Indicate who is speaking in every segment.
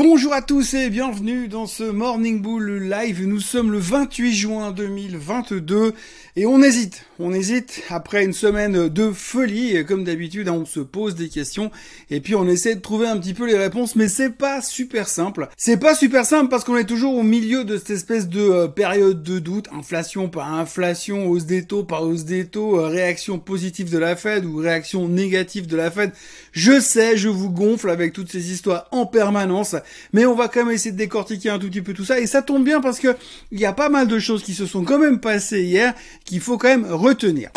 Speaker 1: Bonjour à tous et bienvenue dans ce Morning Bull Live. Nous sommes le 28 juin 2022 et on hésite. On hésite après une semaine de folie. Comme d'habitude, on se pose des questions et puis on essaie de trouver un petit peu les réponses, mais c'est pas super simple. C'est pas super simple parce qu'on est toujours au milieu de cette espèce de euh, période de doute. Inflation par inflation, hausse des taux par hausse des taux, euh, réaction positive de la Fed ou réaction négative de la Fed. Je sais, je vous gonfle avec toutes ces histoires en permanence mais on va quand même essayer de décortiquer un tout petit peu tout ça. Et ça tombe bien parce que il y a pas mal de choses qui se sont quand même passées hier qu'il faut quand même retenir.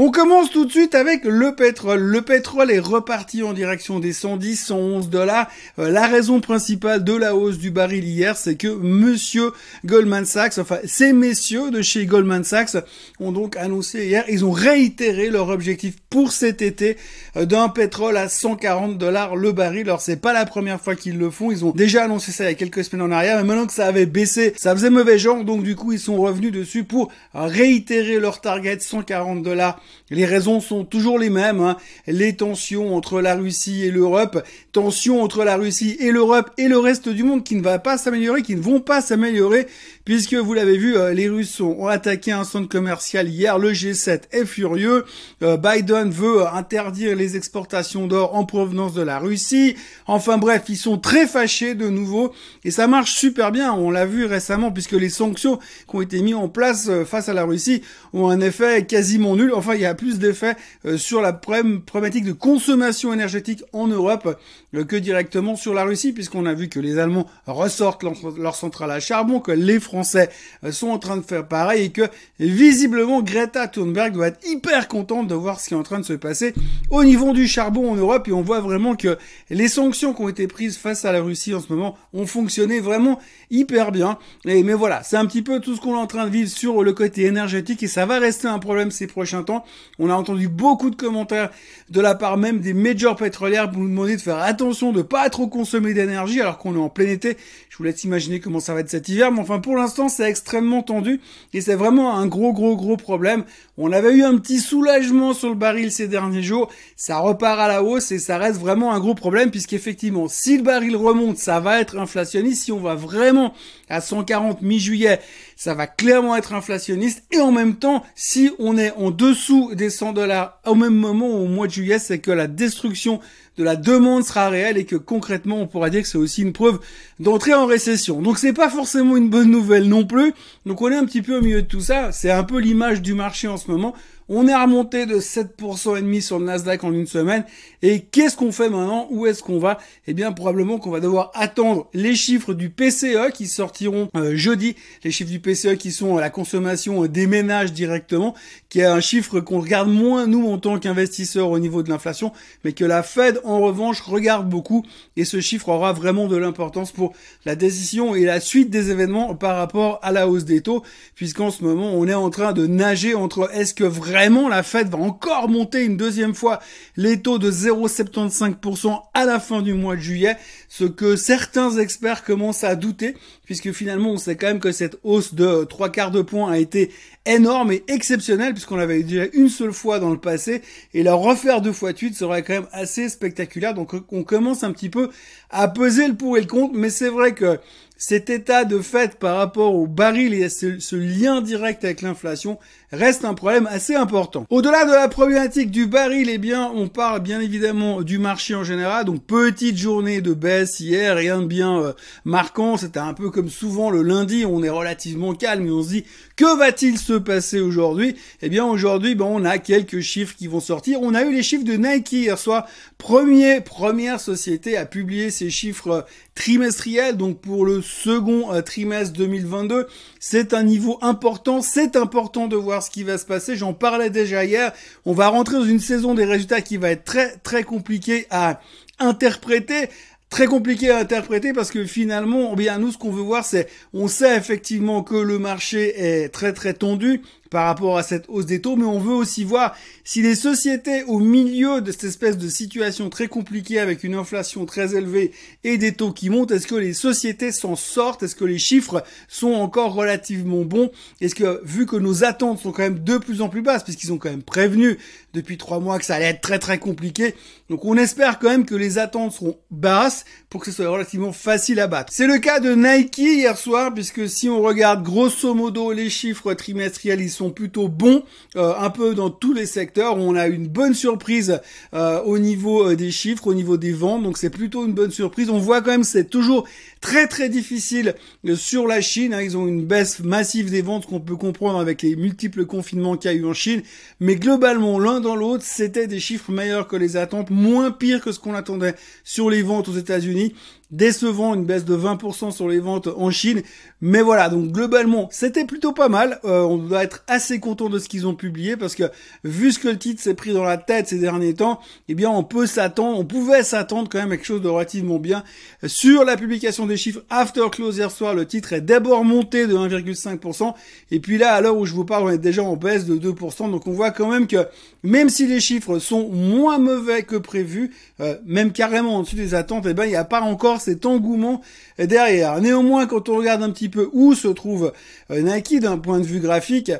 Speaker 1: On commence tout de suite avec le pétrole. Le pétrole est reparti en direction des 110, 111 dollars. Euh, la raison principale de la hausse du baril hier, c'est que monsieur Goldman Sachs, enfin ces messieurs de chez Goldman Sachs ont donc annoncé hier, ils ont réitéré leur objectif pour cet été euh, d'un pétrole à 140 dollars le baril. Alors c'est pas la première fois qu'ils le font, ils ont déjà annoncé ça il y a quelques semaines en arrière, mais maintenant que ça avait baissé, ça faisait mauvais genre, donc du coup ils sont revenus dessus pour réitérer leur target 140 dollars les raisons sont toujours les mêmes. Hein. Les tensions entre la Russie et l'Europe, tensions entre la Russie et l'Europe et le reste du monde qui ne va pas s'améliorer, qui ne vont pas s'améliorer, puisque vous l'avez vu, euh, les Russes ont attaqué un centre commercial hier. Le G7 est furieux. Euh, Biden veut interdire les exportations d'or en provenance de la Russie. Enfin bref, ils sont très fâchés de nouveau et ça marche super bien. On l'a vu récemment puisque les sanctions qui ont été mises en place euh, face à la Russie ont un effet quasiment nul. Enfin, il y a plus d'effet euh, sur la problématique de consommation énergétique en Europe euh, que directement sur la Russie, puisqu'on a vu que les Allemands ressortent leur, centrale à charbon, que les Français euh, sont en train de faire pareil et que visiblement Greta Thunberg doit être hyper contente de voir ce qui est en train de se passer au niveau du charbon en Europe et on voit vraiment que les sanctions qui ont été prises face à la Russie en ce moment ont fonctionné vraiment hyper bien. Mais voilà, c'est un petit peu tout ce qu'on est en train de vivre sur le côté énergétique et ça va rester un problème ces prochains temps. On a entendu beaucoup de commentaires de la part même des majors pétrolières pour nous demander de faire attention de pas trop consommer d'énergie alors qu'on est en plein été. Je vous laisse imaginer comment ça va être cet hiver, mais enfin pour l'instant c'est extrêmement tendu et c'est vraiment un gros gros gros problème. On avait eu un petit soulagement sur le baril ces derniers jours, ça repart à la hausse et ça reste vraiment un gros problème puisqu'effectivement si le baril remonte ça va être inflationniste, si on va vraiment à 140 mi-juillet ça va clairement être inflationniste. Et en même temps si on est en dessous des 100 dollars au même moment au mois de juillet c'est que la destruction de la demande sera réelle et que concrètement on pourra dire que c'est aussi une preuve d'entrée en récession. Donc c'est pas forcément une bonne nouvelle non plus. Donc on est un petit peu au milieu de tout ça. C'est un peu l'image du marché en ce moment. On est remonté de 7% et demi sur le Nasdaq en une semaine. Et qu'est-ce qu'on fait maintenant? Où est-ce qu'on va? Eh bien, probablement qu'on va devoir attendre les chiffres du PCE qui sortiront euh, jeudi. Les chiffres du PCE qui sont la consommation des ménages directement, qui est un chiffre qu'on regarde moins nous en tant qu'investisseurs au niveau de l'inflation, mais que la Fed en revanche regarde beaucoup. Et ce chiffre aura vraiment de l'importance pour la décision et la suite des événements par rapport à la hausse des taux, puisqu'en ce moment on est en train de nager entre est-ce que vraiment la Fed va encore monter une deuxième fois les taux de 0,75% à la fin du mois de juillet, ce que certains experts commencent à douter, puisque finalement on sait quand même que cette hausse de trois quarts de point a été énorme et exceptionnelle, puisqu'on l'avait déjà une seule fois dans le passé, et la refaire deux fois de suite serait quand même assez spectaculaire, donc on commence un petit peu à peser le pour et le contre, mais c'est vrai que cet état de fait par rapport au baril et ce, ce lien direct avec l'inflation reste un problème assez important. Au-delà de la problématique du baril, eh bien, on parle bien évidemment du marché en général. Donc, petite journée de baisse hier, rien de bien euh, marquant. C'était un peu comme souvent le lundi, on est relativement calme et on se dit, que va-t-il se passer aujourd'hui? Eh bien, aujourd'hui, ben, on a quelques chiffres qui vont sortir. On a eu les chiffres de Nike hier soir. Premier, première société à publier ses chiffres trimestriels. Donc, pour le second euh, trimestre 2022, c'est un niveau important. C'est important de voir ce qui va se passer. J'en parlais déjà hier. On va rentrer dans une saison des résultats qui va être très très compliquée à interpréter très compliqué à interpréter parce que finalement, eh bien nous ce qu'on veut voir c'est, on sait effectivement que le marché est très très tendu par rapport à cette hausse des taux, mais on veut aussi voir si les sociétés au milieu de cette espèce de situation très compliquée avec une inflation très élevée et des taux qui montent, est-ce que les sociétés s'en sortent? Est-ce que les chiffres sont encore relativement bons? Est-ce que vu que nos attentes sont quand même de plus en plus basses, puisqu'ils ont quand même prévenu depuis trois mois que ça allait être très très compliqué, donc on espère quand même que les attentes seront basses pour que ce soit relativement facile à battre. C'est le cas de Nike hier soir, puisque si on regarde grosso modo les chiffres trimestriels, sont plutôt bons, euh, un peu dans tous les secteurs. On a une bonne surprise euh, au niveau euh, des chiffres, au niveau des ventes, donc c'est plutôt une bonne surprise. On voit quand même c'est toujours très très difficile sur la Chine. Hein. Ils ont une baisse massive des ventes qu'on peut comprendre avec les multiples confinements qu'il y a eu en Chine, mais globalement l'un dans l'autre, c'était des chiffres meilleurs que les attentes, moins pire que ce qu'on attendait sur les ventes aux États-Unis décevant, une baisse de 20% sur les ventes en Chine. Mais voilà, donc globalement, c'était plutôt pas mal. Euh, on doit être assez content de ce qu'ils ont publié parce que vu ce que le titre s'est pris dans la tête ces derniers temps, eh bien on peut s'attendre, on pouvait s'attendre quand même à quelque chose de relativement bien. Sur la publication des chiffres after close hier soir, le titre est d'abord monté de 1,5%. Et puis là, à l'heure où je vous parle, on est déjà en baisse de 2%. Donc on voit quand même que même si les chiffres sont moins mauvais que prévu, euh, même carrément en dessus des attentes, eh ben il n'y a pas encore cet engouement derrière. Néanmoins, quand on regarde un petit peu où se trouve euh, Nike d'un point de vue graphique,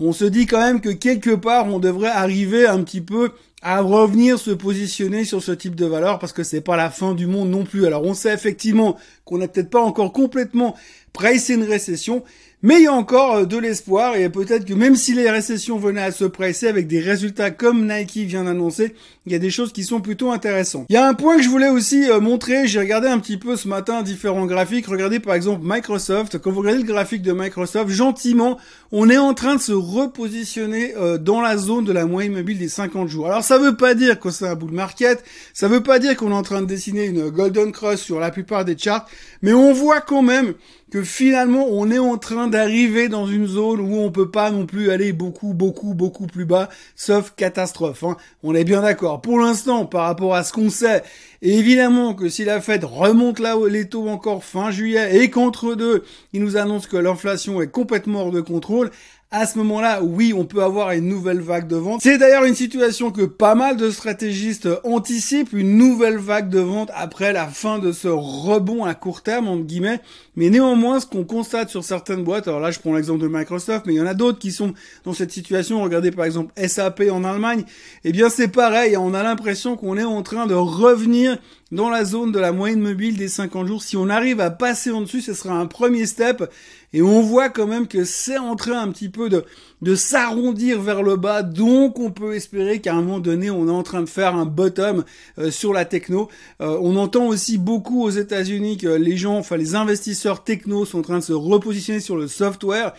Speaker 1: on se dit quand même que quelque part on devrait arriver un petit peu à revenir se positionner sur ce type de valeur parce que c'est pas la fin du monde non plus. Alors on sait effectivement qu'on n'a peut-être pas encore complètement pressé une récession, mais il y a encore euh, de l'espoir et peut-être que même si les récessions venaient à se presser avec des résultats comme Nike vient d'annoncer, il y a des choses qui sont plutôt intéressantes. Il y a un point que je voulais aussi euh, montrer, j'ai regardé un petit peu ce matin différents graphiques. Regardez par exemple Microsoft. Quand vous regardez le graphique de Microsoft, gentiment, on est en train de se repositionner euh, dans la zone de la moyenne mobile des 50 jours. Alors ça veut pas dire que c'est un bull market, ça veut pas dire qu'on est en train de dessiner une golden cross sur la plupart des charts, mais on voit quand même que finalement on est en train d'arriver dans une zone où on peut pas non plus aller beaucoup beaucoup beaucoup plus bas, sauf catastrophe. Hein. On est bien d'accord. Pour l'instant, par rapport à ce qu'on sait, évidemment que si la Fed remonte là les taux encore fin juillet et qu'entre deux, il nous annonce que l'inflation est complètement hors de contrôle, à ce moment-là, oui, on peut avoir une nouvelle vague de vente. C'est d'ailleurs une situation que pas mal de stratégistes anticipent, une nouvelle vague de vente après la fin de ce rebond à court terme, entre guillemets. Mais néanmoins, ce qu'on constate sur certaines boîtes, alors là je prends l'exemple de Microsoft, mais il y en a d'autres qui sont dans cette situation. Regardez par exemple SAP en Allemagne. Eh bien c'est pareil, on a l'impression qu'on est en train de revenir dans la zone de la moyenne mobile des 50 jours. Si on arrive à passer en dessus, ce sera un premier step. Et on voit quand même que c'est en train un petit peu de, s'arrondir vers le bas. Donc on peut espérer qu'à un moment donné, on est en train de faire un bottom euh, sur la techno. Euh, on entend aussi beaucoup aux États-Unis que les gens, enfin les investisseurs techno sont en train de se repositionner sur le software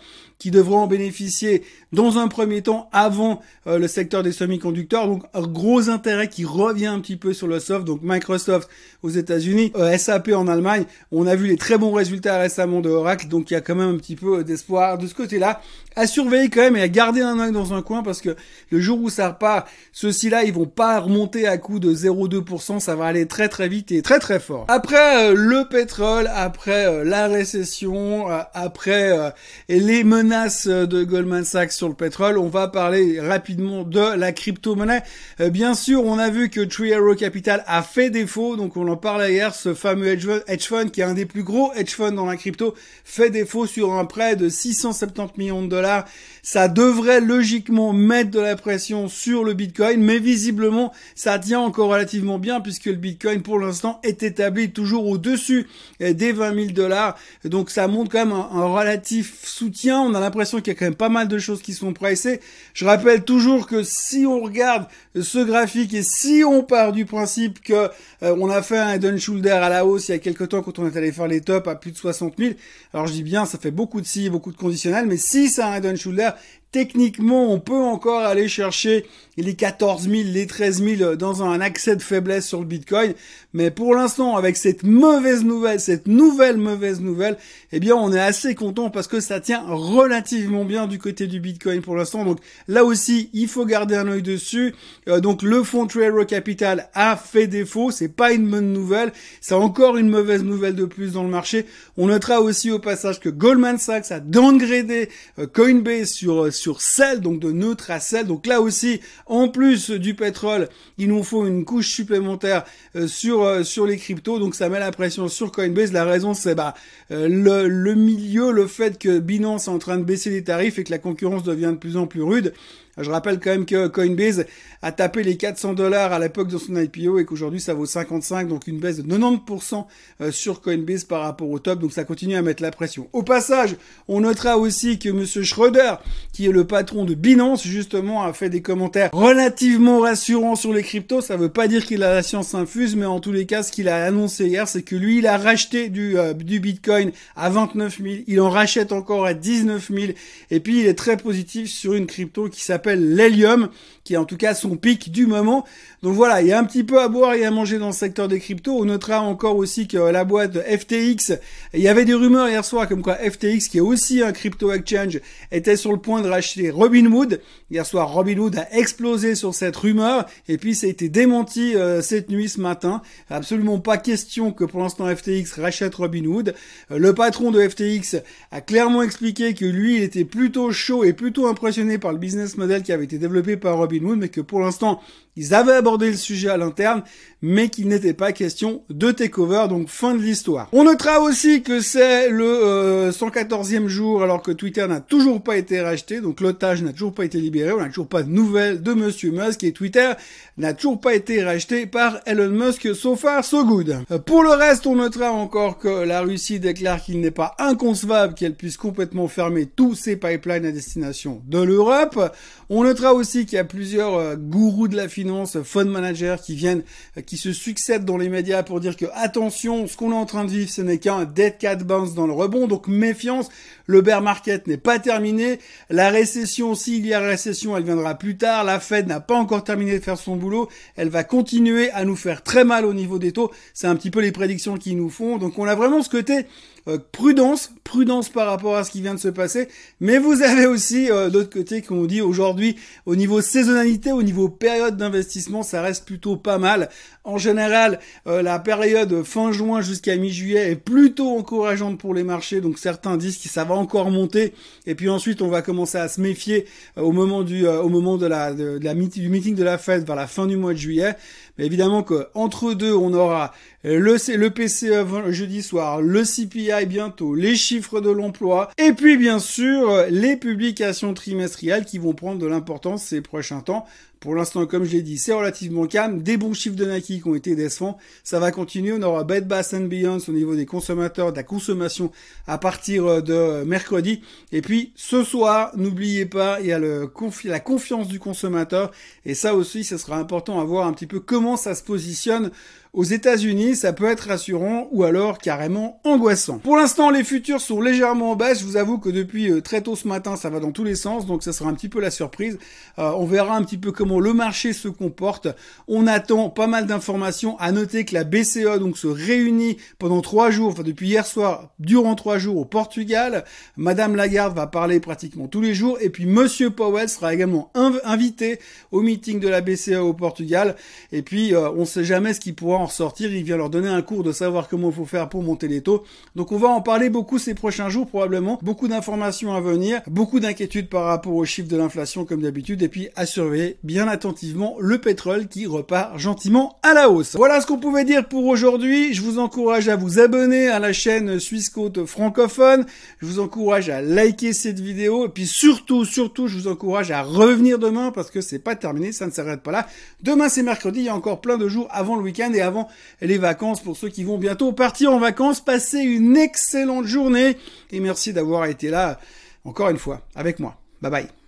Speaker 1: qui devront en bénéficier dans un premier temps avant euh, le secteur des semi-conducteurs. Donc un gros intérêt qui revient un petit peu sur le soft. Donc Microsoft aux États-Unis, euh, SAP en Allemagne. On a vu les très bons résultats récemment de Oracle, donc il y a quand même un petit peu d'espoir de ce côté-là. À surveiller quand même et à garder un œil dans un coin parce que le jour où ça repart, ceux-ci-là, ils vont pas remonter à coup de 0,2%, ça va aller très très vite et très très fort. Après euh, le pétrole, après la récession, après les menaces de Goldman Sachs sur le pétrole, on va parler rapidement de la crypto-monnaie. Euh, bien sûr, on a vu que Tree Arrow Capital a fait défaut, donc on en parlait hier, ce fameux hedge fund qui est un des plus gros hedge funds dans la crypto, fait défaut sur un prêt de 670 millions de dollars. Ça devrait logiquement mettre de la pression sur le Bitcoin, mais visiblement, ça tient encore relativement bien puisque le Bitcoin, pour l'instant, est établi toujours au-dessus des 20 000 dollars. Donc ça montre quand même un, un relatif soutien. On a l'impression qu'il y a quand même pas mal de choses qui sont pricées. Je rappelle toujours que si on regarde ce graphique et si on part du principe que euh, on a fait un head and shoulder à la hausse il y a quelques temps quand on est allé faire les tops à plus de 60 000, alors je dis bien ça fait beaucoup de si, beaucoup de conditionnels, mais si c'est un head and shoulder, techniquement, on peut encore aller chercher les 14 000, les 13 000 dans un accès de faiblesse sur le Bitcoin. Mais pour l'instant, avec cette mauvaise nouvelle, cette nouvelle mauvaise nouvelle, eh bien, on est assez content parce que ça tient relativement bien du côté du Bitcoin pour l'instant. Donc là aussi, il faut garder un œil dessus. Euh, donc le fonds Trero Capital a fait défaut. C'est pas une bonne nouvelle. C'est encore une mauvaise nouvelle de plus dans le marché. On notera aussi au passage que Goldman Sachs a downgradé euh, Coinbase sur sur sel, donc de neutre à sel. Donc là aussi, en plus du pétrole, il nous faut une couche supplémentaire euh, sur euh, sur les cryptos. Donc ça met la pression sur Coinbase. La raison, c'est bah le, le milieu, le fait que Binance est en train de baisser les tarifs et que la concurrence devient de plus en plus rude. Je rappelle quand même que Coinbase a tapé les 400 dollars à l'époque de son IPO et qu'aujourd'hui ça vaut 55, donc une baisse de 90% euh, sur Coinbase par rapport au top, donc ça continue à mettre la pression. Au passage, on notera aussi que Monsieur Schroeder, qui est le patron de Binance, justement, a fait des commentaires relativement rassurants sur les cryptos. Ça veut pas dire qu'il a la science infuse, mais en tous les cas, ce qu'il a annoncé hier, c'est que lui, il a racheté du, euh, du Bitcoin à 29 000, il en rachète encore à 19 000, et puis il est très positif sur une crypto qui s'appelle l'hélium, qui est en tout cas son pic du moment. Donc voilà, il y a un petit peu à boire et à manger dans le secteur des cryptos. On notera encore aussi que la boîte FTX, il y avait des rumeurs hier soir comme quoi FTX, qui est aussi un crypto exchange, était sur le point de racheter Robinhood. Hier soir, Robinhood a explosé sur cette rumeur et puis ça a été démenti euh, cette nuit, ce matin. Absolument pas question que pour l'instant FTX rachète Robinhood. Euh, le patron de FTX a clairement expliqué que lui, il était plutôt chaud et plutôt impressionné par le business model qui avait été développé par Robinhood, mais que pour l'instant, ils avaient abordé le sujet à l'interne, mais qu'il n'était pas question de takeover, donc fin de l'histoire. On notera aussi que c'est le 114e euh, jour alors que Twitter n'a toujours pas été racheté, donc l'otage n'a toujours pas été libéré, on n'a toujours pas de nouvelles de Monsieur Musk et Twitter n'a toujours pas été racheté par Elon Musk, so far so good. Euh, pour le reste, on notera encore que la Russie déclare qu'il n'est pas inconcevable qu'elle puisse complètement fermer tous ses pipelines à destination de l'Europe. On notera aussi qu'il y a plusieurs euh, gourous de la finance finance, fund managers qui viennent, euh, qui se succèdent dans les médias pour dire que attention, ce qu'on est en train de vivre, ce n'est qu'un dead cat bounce dans le rebond, donc méfiance, le bear market n'est pas terminé, la récession, s'il y a récession, elle viendra plus tard, la Fed n'a pas encore terminé de faire son boulot, elle va continuer à nous faire très mal au niveau des taux, c'est un petit peu les prédictions qu'ils nous font, donc on a vraiment ce côté euh, prudence, prudence par rapport à ce qui vient de se passer. Mais vous avez aussi euh, d'autre côté, comme on dit aujourd'hui, au niveau saisonnalité, au niveau période d'investissement, ça reste plutôt pas mal. En général, euh, la période fin juin jusqu'à mi-juillet est plutôt encourageante pour les marchés. Donc certains disent que ça va encore monter. Et puis ensuite, on va commencer à se méfier au moment du, au moment de la, de, du meeting de la Fed vers la fin du mois de juillet. Mais évidemment que entre deux, on aura le, le PCE jeudi soir, le CPI bientôt, les chiffres de l'emploi, et puis bien sûr les publications trimestrielles qui vont prendre de l'importance ces prochains temps. Pour l'instant, comme je l'ai dit, c'est relativement calme. Des bons chiffres de Nike qui ont été décevants. Ça va continuer. On aura Bed Bath Beyond au niveau des consommateurs, de la consommation à partir de mercredi. Et puis, ce soir, n'oubliez pas, il y a la confiance du consommateur. Et ça aussi, ce sera important à voir un petit peu comment ça se positionne aux États-Unis, ça peut être rassurant ou alors carrément angoissant. Pour l'instant, les futurs sont légèrement en baisse. Je vous avoue que depuis euh, très tôt ce matin, ça va dans tous les sens, donc ça sera un petit peu la surprise. Euh, on verra un petit peu comment le marché se comporte. On attend pas mal d'informations. À noter que la BCE donc se réunit pendant trois jours, enfin depuis hier soir, durant trois jours au Portugal. Madame Lagarde va parler pratiquement tous les jours, et puis Monsieur Powell sera également invité au meeting de la BCE au Portugal. Et puis, euh, on ne sait jamais ce qui pourra ressortir, il vient leur donner un cours de savoir comment il faut faire pour monter les taux. Donc on va en parler beaucoup ces prochains jours probablement, beaucoup d'informations à venir, beaucoup d'inquiétudes par rapport aux chiffres de l'inflation comme d'habitude, et puis à surveiller bien attentivement le pétrole qui repart gentiment à la hausse. Voilà ce qu'on pouvait dire pour aujourd'hui. Je vous encourage à vous abonner à la chaîne Suisse Côte francophone. Je vous encourage à liker cette vidéo, et puis surtout, surtout, je vous encourage à revenir demain parce que c'est pas terminé, ça ne s'arrête pas là. Demain c'est mercredi, il y a encore plein de jours avant le week-end et avant les vacances pour ceux qui vont bientôt partir en vacances. Passez une excellente journée et merci d'avoir été là encore une fois avec moi. Bye bye.